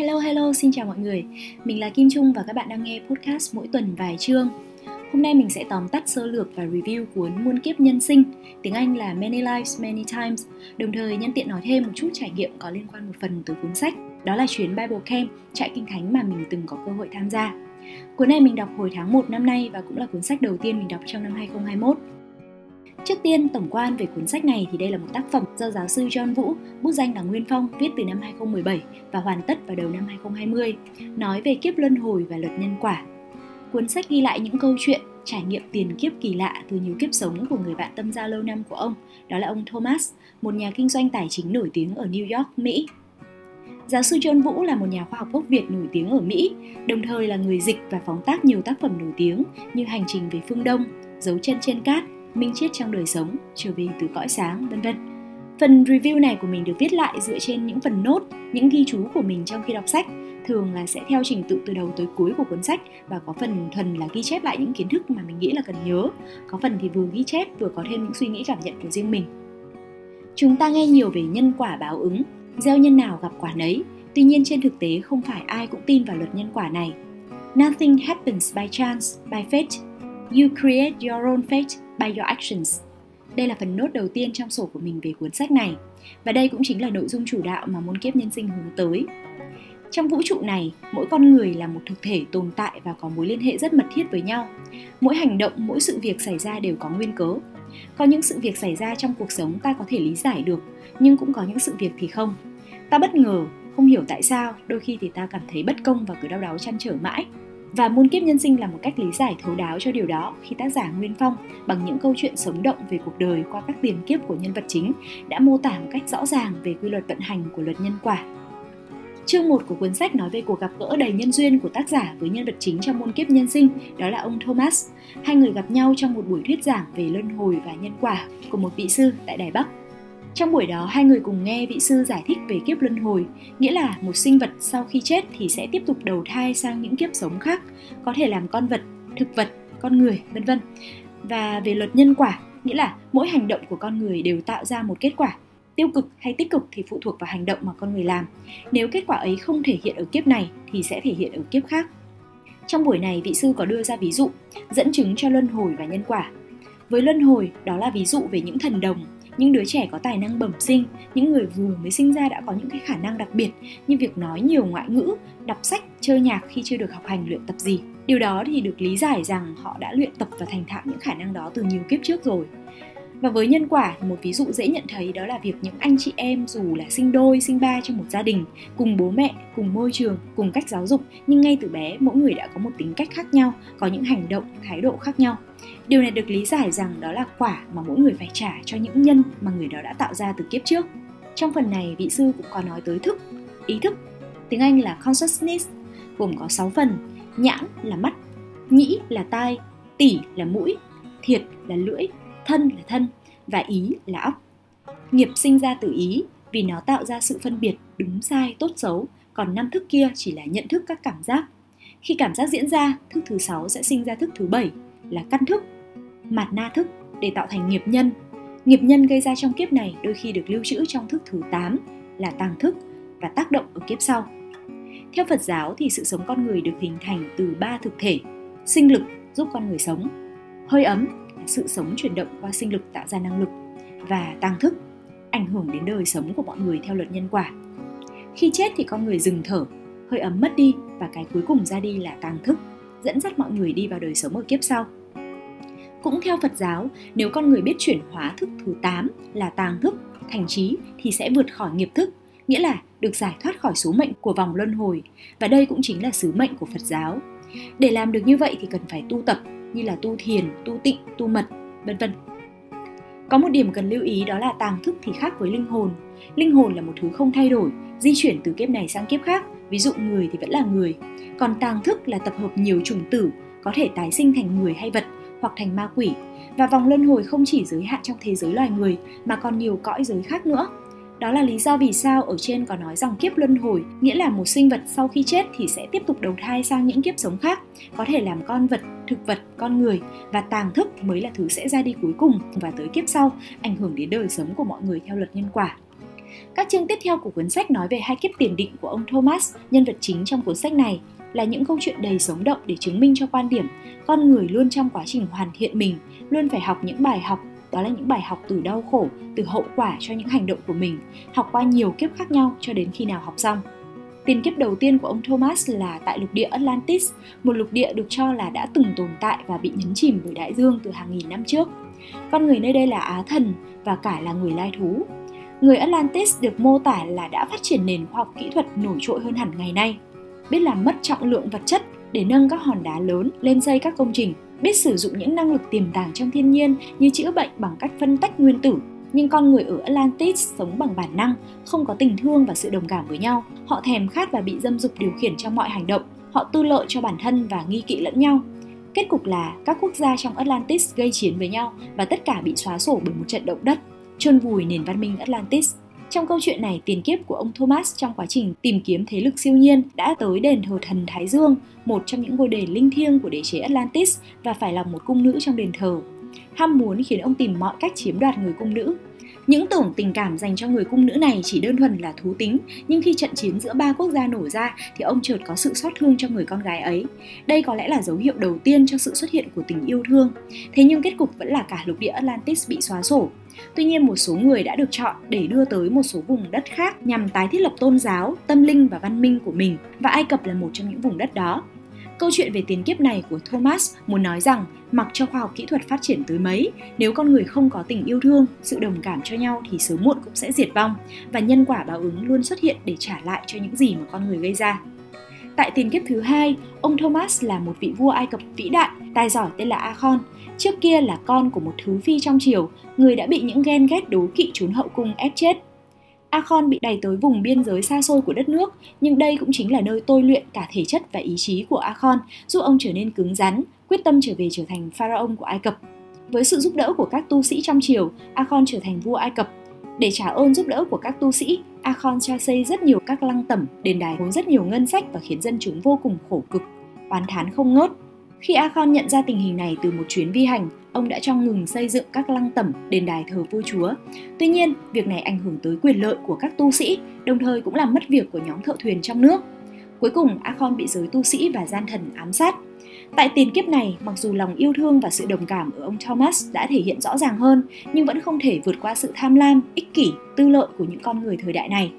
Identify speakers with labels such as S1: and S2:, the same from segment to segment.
S1: Hello hello, xin chào mọi người. Mình là Kim Trung và các bạn đang nghe podcast mỗi tuần vài chương. Hôm nay mình sẽ tóm tắt sơ lược và review cuốn Muôn kiếp nhân sinh, tiếng Anh là Many Lives Many Times, đồng thời nhân tiện nói thêm một chút trải nghiệm có liên quan một phần từ cuốn sách. Đó là chuyến Bible Camp, trại kinh thánh mà mình từng có cơ hội tham gia. Cuốn này mình đọc hồi tháng 1 năm nay và cũng là cuốn sách đầu tiên mình đọc trong năm 2021. Trước tiên, tổng quan về cuốn sách này thì đây là một tác phẩm do giáo sư John Vũ, bút danh là Nguyên Phong, viết từ năm 2017 và hoàn tất vào đầu năm 2020, nói về kiếp luân hồi và luật nhân quả. Cuốn sách ghi lại những câu chuyện, trải nghiệm tiền kiếp kỳ lạ từ nhiều kiếp sống của người bạn tâm giao lâu năm của ông, đó là ông Thomas, một nhà kinh doanh tài chính nổi tiếng ở New York, Mỹ. Giáo sư John Vũ là một nhà khoa học gốc Việt nổi tiếng ở Mỹ, đồng thời là người dịch và phóng tác nhiều tác phẩm nổi tiếng như Hành trình về phương Đông, Dấu chân trên cát, minh triết trong đời sống, trở về từ cõi sáng, vân vân. Phần review này của mình được viết lại dựa trên những phần nốt, những ghi chú của mình trong khi đọc sách, thường là sẽ theo trình tự từ đầu tới cuối của cuốn sách và có phần thuần là ghi chép lại những kiến thức mà mình nghĩ là cần nhớ, có phần thì vừa ghi chép vừa có thêm những suy nghĩ cảm nhận của riêng mình. Chúng ta nghe nhiều về nhân quả báo ứng, gieo nhân nào gặp quả nấy, tuy nhiên trên thực tế không phải ai cũng tin vào luật nhân quả này. Nothing happens by chance, by fate. You create your own fate by your actions. Đây là phần nốt đầu tiên trong sổ của mình về cuốn sách này và đây cũng chính là nội dung chủ đạo mà môn kiếp nhân sinh hướng tới. Trong vũ trụ này, mỗi con người là một thực thể tồn tại và có mối liên hệ rất mật thiết với nhau. Mỗi hành động, mỗi sự việc xảy ra đều có nguyên cớ. Có những sự việc xảy ra trong cuộc sống ta có thể lý giải được, nhưng cũng có những sự việc thì không. Ta bất ngờ, không hiểu tại sao, đôi khi thì ta cảm thấy bất công và cứ đau đáu chăn trở mãi. Và muôn kiếp nhân sinh là một cách lý giải thấu đáo cho điều đó khi tác giả Nguyên Phong bằng những câu chuyện sống động về cuộc đời qua các tiền kiếp của nhân vật chính đã mô tả một cách rõ ràng về quy luật vận hành của luật nhân quả. Chương 1 của cuốn sách nói về cuộc gặp gỡ đầy nhân duyên của tác giả với nhân vật chính trong môn kiếp nhân sinh, đó là ông Thomas. Hai người gặp nhau trong một buổi thuyết giảng về luân hồi và nhân quả của một vị sư tại Đài Bắc. Trong buổi đó, hai người cùng nghe vị sư giải thích về kiếp luân hồi, nghĩa là một sinh vật sau khi chết thì sẽ tiếp tục đầu thai sang những kiếp sống khác, có thể làm con vật, thực vật, con người, vân vân. Và về luật nhân quả, nghĩa là mỗi hành động của con người đều tạo ra một kết quả. Tiêu cực hay tích cực thì phụ thuộc vào hành động mà con người làm. Nếu kết quả ấy không thể hiện ở kiếp này thì sẽ thể hiện ở kiếp khác. Trong buổi này, vị sư có đưa ra ví dụ, dẫn chứng cho luân hồi và nhân quả. Với luân hồi, đó là ví dụ về những thần đồng, những đứa trẻ có tài năng bẩm sinh, những người vừa mới sinh ra đã có những cái khả năng đặc biệt như việc nói nhiều ngoại ngữ, đọc sách, chơi nhạc khi chưa được học hành luyện tập gì. Điều đó thì được lý giải rằng họ đã luyện tập và thành thạo những khả năng đó từ nhiều kiếp trước rồi. Và với nhân quả một ví dụ dễ nhận thấy đó là việc những anh chị em dù là sinh đôi, sinh ba trong một gia đình, cùng bố mẹ, cùng môi trường, cùng cách giáo dục, nhưng ngay từ bé mỗi người đã có một tính cách khác nhau, có những hành động, thái độ khác nhau. Điều này được lý giải rằng đó là quả mà mỗi người phải trả cho những nhân mà người đó đã tạo ra từ kiếp trước. Trong phần này, vị sư cũng có nói tới thức, ý thức, tiếng Anh là consciousness, gồm có 6 phần, nhãn là mắt, nhĩ là tai, tỉ là mũi, thiệt là lưỡi, thân là thân và ý là óc. Nghiệp sinh ra từ ý vì nó tạo ra sự phân biệt đúng sai tốt xấu, còn năm thức kia chỉ là nhận thức các cảm giác. Khi cảm giác diễn ra, thức thứ sáu sẽ sinh ra thức thứ bảy là căn thức, mạt na thức để tạo thành nghiệp nhân. Nghiệp nhân gây ra trong kiếp này đôi khi được lưu trữ trong thức thứ 8 là tàng thức và tác động ở kiếp sau. Theo Phật giáo thì sự sống con người được hình thành từ ba thực thể, sinh lực giúp con người sống, hơi ấm là sự sống chuyển động qua sinh lực tạo ra năng lực và tàng thức ảnh hưởng đến đời sống của mọi người theo luật nhân quả. Khi chết thì con người dừng thở, hơi ấm mất đi và cái cuối cùng ra đi là tàng thức, dẫn dắt mọi người đi vào đời sống ở kiếp sau. Cũng theo Phật giáo, nếu con người biết chuyển hóa thức thứ 8 là tàng thức thành trí thì sẽ vượt khỏi nghiệp thức, nghĩa là được giải thoát khỏi số mệnh của vòng luân hồi và đây cũng chính là sứ mệnh của Phật giáo. Để làm được như vậy thì cần phải tu tập như là tu thiền, tu tịnh, tu mật, vân vân. Có một điểm cần lưu ý đó là tàng thức thì khác với linh hồn. Linh hồn là một thứ không thay đổi, di chuyển từ kiếp này sang kiếp khác, ví dụ người thì vẫn là người. Còn tàng thức là tập hợp nhiều chủng tử, có thể tái sinh thành người hay vật hoặc thành ma quỷ. Và vòng luân hồi không chỉ giới hạn trong thế giới loài người mà còn nhiều cõi giới khác nữa. Đó là lý do vì sao ở trên có nói rằng kiếp luân hồi nghĩa là một sinh vật sau khi chết thì sẽ tiếp tục đầu thai sang những kiếp sống khác, có thể làm con vật, thực vật, con người và tàng thức mới là thứ sẽ ra đi cuối cùng và tới kiếp sau, ảnh hưởng đến đời sống của mọi người theo luật nhân quả. Các chương tiếp theo của cuốn sách nói về hai kiếp tiền định của ông Thomas, nhân vật chính trong cuốn sách này, là những câu chuyện đầy sống động để chứng minh cho quan điểm con người luôn trong quá trình hoàn thiện mình, luôn phải học những bài học đó là những bài học từ đau khổ, từ hậu quả cho những hành động của mình, học qua nhiều kiếp khác nhau cho đến khi nào học xong. Tiền kiếp đầu tiên của ông Thomas là tại lục địa Atlantis, một lục địa được cho là đã từng tồn tại và bị nhấn chìm bởi đại dương từ hàng nghìn năm trước. Con người nơi đây là Á thần và cả là người lai thú. Người Atlantis được mô tả là đã phát triển nền khoa học kỹ thuật nổi trội hơn hẳn ngày nay. Biết làm mất trọng lượng vật chất để nâng các hòn đá lớn lên xây các công trình, biết sử dụng những năng lực tiềm tàng trong thiên nhiên như chữa bệnh bằng cách phân tách nguyên tử nhưng con người ở Atlantis sống bằng bản năng, không có tình thương và sự đồng cảm với nhau. Họ thèm khát và bị dâm dục điều khiển trong mọi hành động. Họ tư lợi cho bản thân và nghi kỵ lẫn nhau. Kết cục là các quốc gia trong Atlantis gây chiến với nhau và tất cả bị xóa sổ bởi một trận động đất, chôn vùi nền văn minh Atlantis. Trong câu chuyện này, tiền kiếp của ông Thomas trong quá trình tìm kiếm thế lực siêu nhiên đã tới đền thờ thần Thái Dương, một trong những ngôi đền linh thiêng của đế chế Atlantis và phải là một cung nữ trong đền thờ. Ham muốn khiến ông tìm mọi cách chiếm đoạt người cung nữ. Những tưởng tình cảm dành cho người cung nữ này chỉ đơn thuần là thú tính, nhưng khi trận chiến giữa ba quốc gia nổ ra thì ông chợt có sự xót thương cho người con gái ấy. Đây có lẽ là dấu hiệu đầu tiên cho sự xuất hiện của tình yêu thương. Thế nhưng kết cục vẫn là cả lục địa Atlantis bị xóa sổ. Tuy nhiên một số người đã được chọn để đưa tới một số vùng đất khác nhằm tái thiết lập tôn giáo, tâm linh và văn minh của mình và Ai Cập là một trong những vùng đất đó. Câu chuyện về tiền kiếp này của Thomas muốn nói rằng mặc cho khoa học kỹ thuật phát triển tới mấy, nếu con người không có tình yêu thương, sự đồng cảm cho nhau thì sớm muộn cũng sẽ diệt vong và nhân quả báo ứng luôn xuất hiện để trả lại cho những gì mà con người gây ra. Tại tiền kiếp thứ hai, ông Thomas là một vị vua Ai Cập vĩ đại, tài giỏi tên là Akhon. Trước kia là con của một thứ phi trong triều, người đã bị những ghen ghét đố kỵ trốn hậu cung ép chết. Akhon bị đẩy tới vùng biên giới xa xôi của đất nước, nhưng đây cũng chính là nơi tôi luyện cả thể chất và ý chí của Akhon, giúp ông trở nên cứng rắn, quyết tâm trở về trở thành pharaoh của Ai Cập. Với sự giúp đỡ của các tu sĩ trong triều, Akhon trở thành vua Ai Cập. Để trả ơn giúp đỡ của các tu sĩ, Akhon cho xây rất nhiều các lăng tẩm, đền đài vốn rất nhiều ngân sách và khiến dân chúng vô cùng khổ cực, oán thán không ngớt. Khi Akhon nhận ra tình hình này từ một chuyến vi hành, ông đã cho ngừng xây dựng các lăng tẩm, đền đài thờ vua chúa. Tuy nhiên, việc này ảnh hưởng tới quyền lợi của các tu sĩ, đồng thời cũng làm mất việc của nhóm thợ thuyền trong nước. Cuối cùng, Akhon bị giới tu sĩ và gian thần ám sát. Tại tiền kiếp này, mặc dù lòng yêu thương và sự đồng cảm ở ông Thomas đã thể hiện rõ ràng hơn, nhưng vẫn không thể vượt qua sự tham lam, ích kỷ, tư lợi của những con người thời đại này.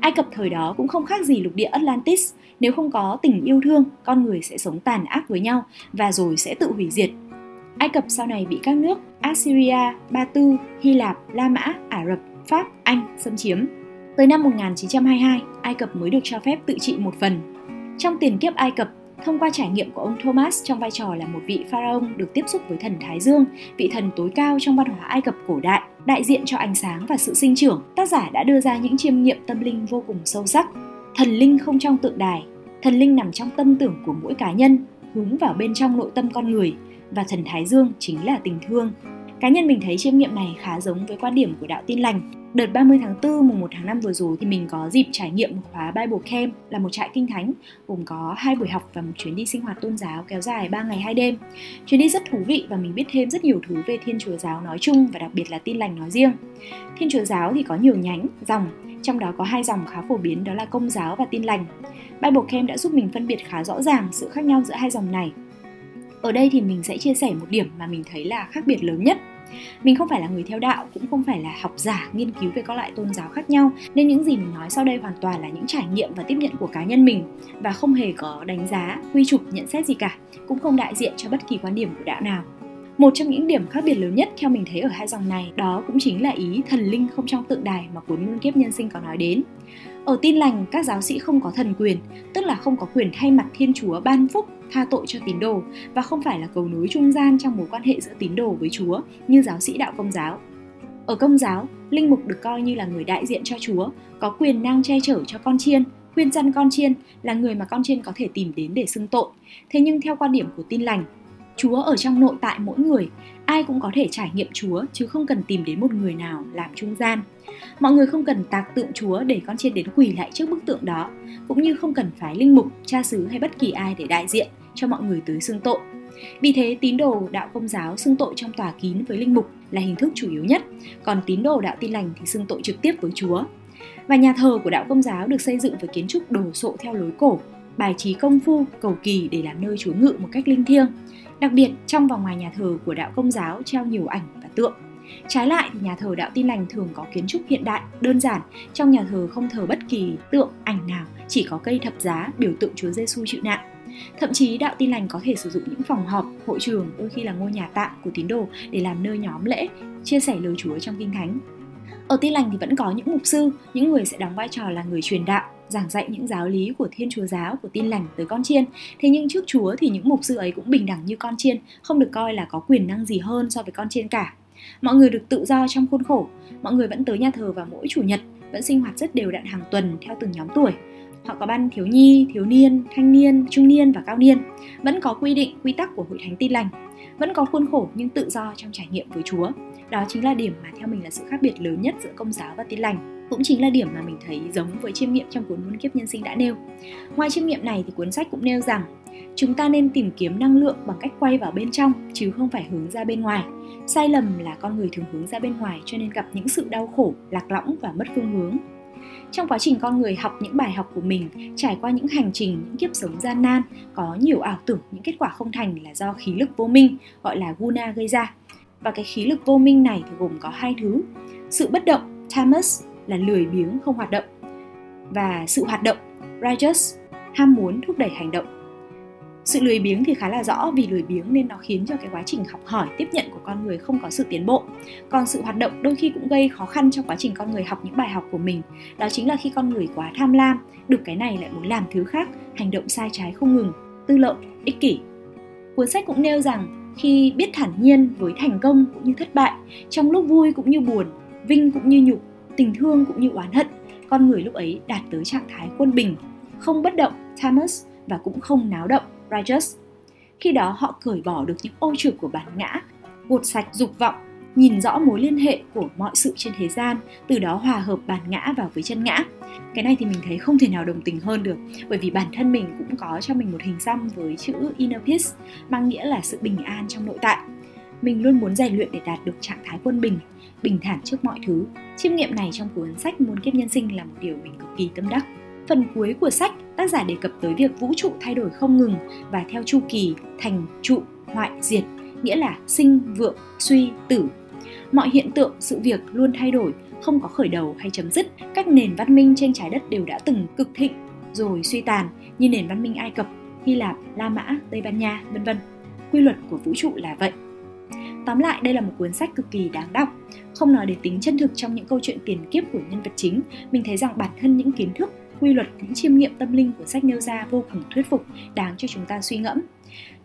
S1: Ai Cập thời đó cũng không khác gì lục địa Atlantis, nếu không có tình yêu thương, con người sẽ sống tàn ác với nhau và rồi sẽ tự hủy diệt. Ai Cập sau này bị các nước Assyria, Ba Tư, Hy Lạp, La Mã, Ả Rập, Pháp, Anh xâm chiếm. Tới năm 1922, Ai Cập mới được cho phép tự trị một phần. Trong tiền kiếp Ai Cập, thông qua trải nghiệm của ông Thomas trong vai trò là một vị pharaoh được tiếp xúc với thần Thái Dương, vị thần tối cao trong văn hóa Ai Cập cổ đại, đại diện cho ánh sáng và sự sinh trưởng, tác giả đã đưa ra những chiêm nghiệm tâm linh vô cùng sâu sắc. Thần linh không trong tượng đài, thần linh nằm trong tâm tưởng của mỗi cá nhân, hướng vào bên trong nội tâm con người và thần Thái Dương chính là tình thương. Cá nhân mình thấy chiêm nghiệm này khá giống với quan điểm của đạo tin lành. Đợt 30 tháng 4 mùng 1 tháng 5 vừa rồi thì mình có dịp trải nghiệm một khóa Bible Camp là một trại kinh thánh gồm có hai buổi học và một chuyến đi sinh hoạt tôn giáo kéo dài 3 ngày 2 đêm. Chuyến đi rất thú vị và mình biết thêm rất nhiều thứ về Thiên Chúa giáo nói chung và đặc biệt là tin lành nói riêng. Thiên Chúa giáo thì có nhiều nhánh, dòng, trong đó có hai dòng khá phổ biến đó là công giáo và tin lành. Bible Camp đã giúp mình phân biệt khá rõ ràng sự khác nhau giữa hai dòng này. Ở đây thì mình sẽ chia sẻ một điểm mà mình thấy là khác biệt lớn nhất mình không phải là người theo đạo, cũng không phải là học giả, nghiên cứu về các loại tôn giáo khác nhau. Nên những gì mình nói sau đây hoàn toàn là những trải nghiệm và tiếp nhận của cá nhân mình. Và không hề có đánh giá, quy chụp, nhận xét gì cả. Cũng không đại diện cho bất kỳ quan điểm của đạo nào một trong những điểm khác biệt lớn nhất theo mình thấy ở hai dòng này đó cũng chính là ý thần linh không trong tượng đài mà cuốn muôn kiếp nhân sinh có nói đến ở tin lành, các giáo sĩ không có thần quyền, tức là không có quyền thay mặt Thiên Chúa ban phúc, tha tội cho tín đồ và không phải là cầu nối trung gian trong mối quan hệ giữa tín đồ với Chúa như giáo sĩ đạo công giáo. Ở công giáo, linh mục được coi như là người đại diện cho Chúa, có quyền năng che chở cho con chiên, khuyên dân con chiên là người mà con chiên có thể tìm đến để xưng tội. Thế nhưng theo quan điểm của tin lành, Chúa ở trong nội tại mỗi người, ai cũng có thể trải nghiệm Chúa chứ không cần tìm đến một người nào làm trung gian. Mọi người không cần tạc tượng Chúa để con chiên đến quỳ lại trước bức tượng đó, cũng như không cần phái linh mục, cha xứ hay bất kỳ ai để đại diện cho mọi người tới xưng tội. Vì thế, tín đồ đạo công giáo xưng tội trong tòa kín với linh mục là hình thức chủ yếu nhất, còn tín đồ đạo tin lành thì xưng tội trực tiếp với Chúa. Và nhà thờ của đạo Công giáo được xây dựng với kiến trúc đồ sộ theo lối cổ, bài trí công phu, cầu kỳ để làm nơi Chúa ngự một cách linh thiêng. Đặc biệt, trong và ngoài nhà thờ của đạo Công giáo treo nhiều ảnh và tượng. Trái lại thì nhà thờ đạo tin lành thường có kiến trúc hiện đại, đơn giản. Trong nhà thờ không thờ bất kỳ tượng, ảnh nào, chỉ có cây thập giá biểu tượng Chúa Giêsu chịu nạn. Thậm chí đạo tin lành có thể sử dụng những phòng họp, hội trường, đôi khi là ngôi nhà tạm của tín đồ để làm nơi nhóm lễ, chia sẻ lời Chúa trong kinh thánh. Ở tin lành thì vẫn có những mục sư, những người sẽ đóng vai trò là người truyền đạo, giảng dạy những giáo lý của Thiên Chúa giáo của tin lành tới con chiên. Thế nhưng trước Chúa thì những mục sư ấy cũng bình đẳng như con chiên, không được coi là có quyền năng gì hơn so với con chiên cả. Mọi người được tự do trong khuôn khổ, mọi người vẫn tới nhà thờ vào mỗi chủ nhật, vẫn sinh hoạt rất đều đặn hàng tuần theo từng nhóm tuổi. Họ có ban thiếu nhi, thiếu niên, thanh niên, trung niên và cao niên. Vẫn có quy định, quy tắc của hội thánh tin lành. Vẫn có khuôn khổ nhưng tự do trong trải nghiệm với Chúa. Đó chính là điểm mà theo mình là sự khác biệt lớn nhất giữa công giáo và tin lành. Cũng chính là điểm mà mình thấy giống với chiêm nghiệm trong cuốn muôn kiếp nhân sinh đã nêu. Ngoài chiêm nghiệm này thì cuốn sách cũng nêu rằng chúng ta nên tìm kiếm năng lượng bằng cách quay vào bên trong chứ không phải hướng ra bên ngoài sai lầm là con người thường hướng ra bên ngoài cho nên gặp những sự đau khổ lạc lõng và mất phương hướng trong quá trình con người học những bài học của mình, trải qua những hành trình, những kiếp sống gian nan, có nhiều ảo tưởng, những kết quả không thành là do khí lực vô minh, gọi là guna gây ra. Và cái khí lực vô minh này thì gồm có hai thứ. Sự bất động tamas là lười biếng, không hoạt động. Và sự hoạt động rajas ham muốn, thúc đẩy hành động sự lười biếng thì khá là rõ, vì lười biếng nên nó khiến cho cái quá trình học hỏi, tiếp nhận của con người không có sự tiến bộ. Còn sự hoạt động đôi khi cũng gây khó khăn trong quá trình con người học những bài học của mình, đó chính là khi con người quá tham lam, được cái này lại muốn làm thứ khác, hành động sai trái không ngừng, tư lợi ích kỷ. Cuốn sách cũng nêu rằng khi biết thản nhiên với thành công cũng như thất bại, trong lúc vui cũng như buồn, vinh cũng như nhục, tình thương cũng như oán hận, con người lúc ấy đạt tới trạng thái quân bình, không bất động, Thomas, và cũng không náo động. Rajas. Khi đó họ cởi bỏ được những ô trực của bản ngã, gột sạch dục vọng, nhìn rõ mối liên hệ của mọi sự trên thế gian, từ đó hòa hợp bản ngã vào với chân ngã. Cái này thì mình thấy không thể nào đồng tình hơn được, bởi vì bản thân mình cũng có cho mình một hình xăm với chữ inner peace, mang nghĩa là sự bình an trong nội tại. Mình luôn muốn rèn luyện để đạt được trạng thái quân bình, bình thản trước mọi thứ. Chiêm nghiệm này trong cuốn sách Muôn kiếp nhân sinh là một điều mình cực kỳ tâm đắc. Phần cuối của sách, tác giả đề cập tới việc vũ trụ thay đổi không ngừng và theo chu kỳ thành trụ, hoại, diệt, nghĩa là sinh, vượng, suy, tử. Mọi hiện tượng, sự việc luôn thay đổi, không có khởi đầu hay chấm dứt. Các nền văn minh trên trái đất đều đã từng cực thịnh rồi suy tàn như nền văn minh Ai Cập, Hy Lạp, La Mã, Tây Ban Nha, vân vân. Quy luật của vũ trụ là vậy. Tóm lại, đây là một cuốn sách cực kỳ đáng đọc. Không nói đến tính chân thực trong những câu chuyện tiền kiếp của nhân vật chính, mình thấy rằng bản thân những kiến thức quy luật những chiêm nghiệm tâm linh của sách nêu ra vô cùng thuyết phục, đáng cho chúng ta suy ngẫm.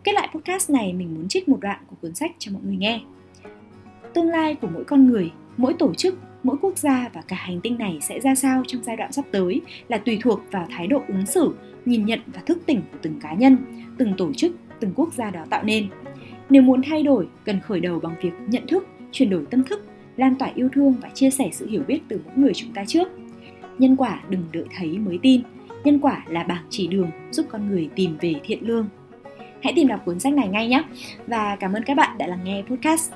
S1: Kết lại podcast này, mình muốn trích một đoạn của cuốn sách cho mọi người nghe. Tương lai của mỗi con người, mỗi tổ chức, mỗi quốc gia và cả hành tinh này sẽ ra sao trong giai đoạn sắp tới là tùy thuộc vào thái độ ứng xử, nhìn nhận và thức tỉnh của từng cá nhân, từng tổ chức, từng quốc gia đó tạo nên. Nếu muốn thay đổi, cần khởi đầu bằng việc nhận thức, chuyển đổi tâm thức, lan tỏa yêu thương và chia sẻ sự hiểu biết từ mỗi người chúng ta trước nhân quả đừng đợi thấy mới tin. Nhân quả là bảng chỉ đường giúp con người tìm về thiện lương. Hãy tìm đọc cuốn sách này ngay nhé. Và cảm ơn các bạn đã lắng nghe podcast.